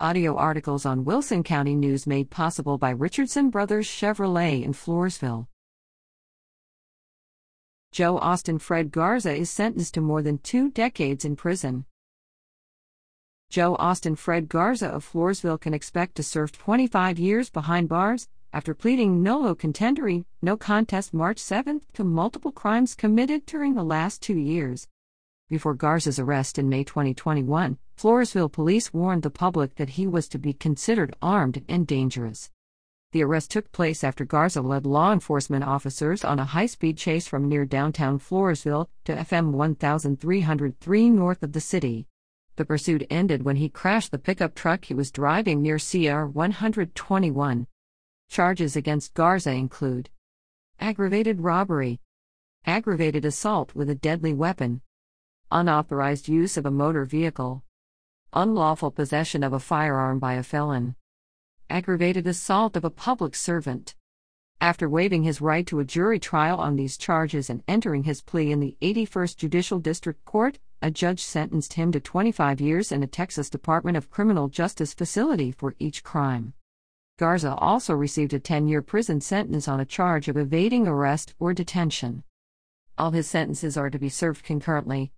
Audio articles on Wilson County News made possible by Richardson Brothers Chevrolet in Floresville. Joe Austin Fred Garza is sentenced to more than two decades in prison. Joe Austin Fred Garza of Floresville can expect to serve 25 years behind bars after pleading nolo contendere, no contest March 7 to multiple crimes committed during the last two years. Before Garza's arrest in May 2021, Floresville police warned the public that he was to be considered armed and dangerous. The arrest took place after Garza led law enforcement officers on a high speed chase from near downtown Floresville to FM 1303 north of the city. The pursuit ended when he crashed the pickup truck he was driving near CR 121. Charges against Garza include aggravated robbery, aggravated assault with a deadly weapon, unauthorized use of a motor vehicle, unlawful possession of a firearm by a felon, aggravated assault of a public servant. After waiving his right to a jury trial on these charges and entering his plea in the 81st Judicial District Court, a judge sentenced him to 25 years in a Texas Department of Criminal Justice facility for each crime. Garza also received a 10 year prison sentence on a charge of evading arrest or detention. All his sentences are to be served concurrently,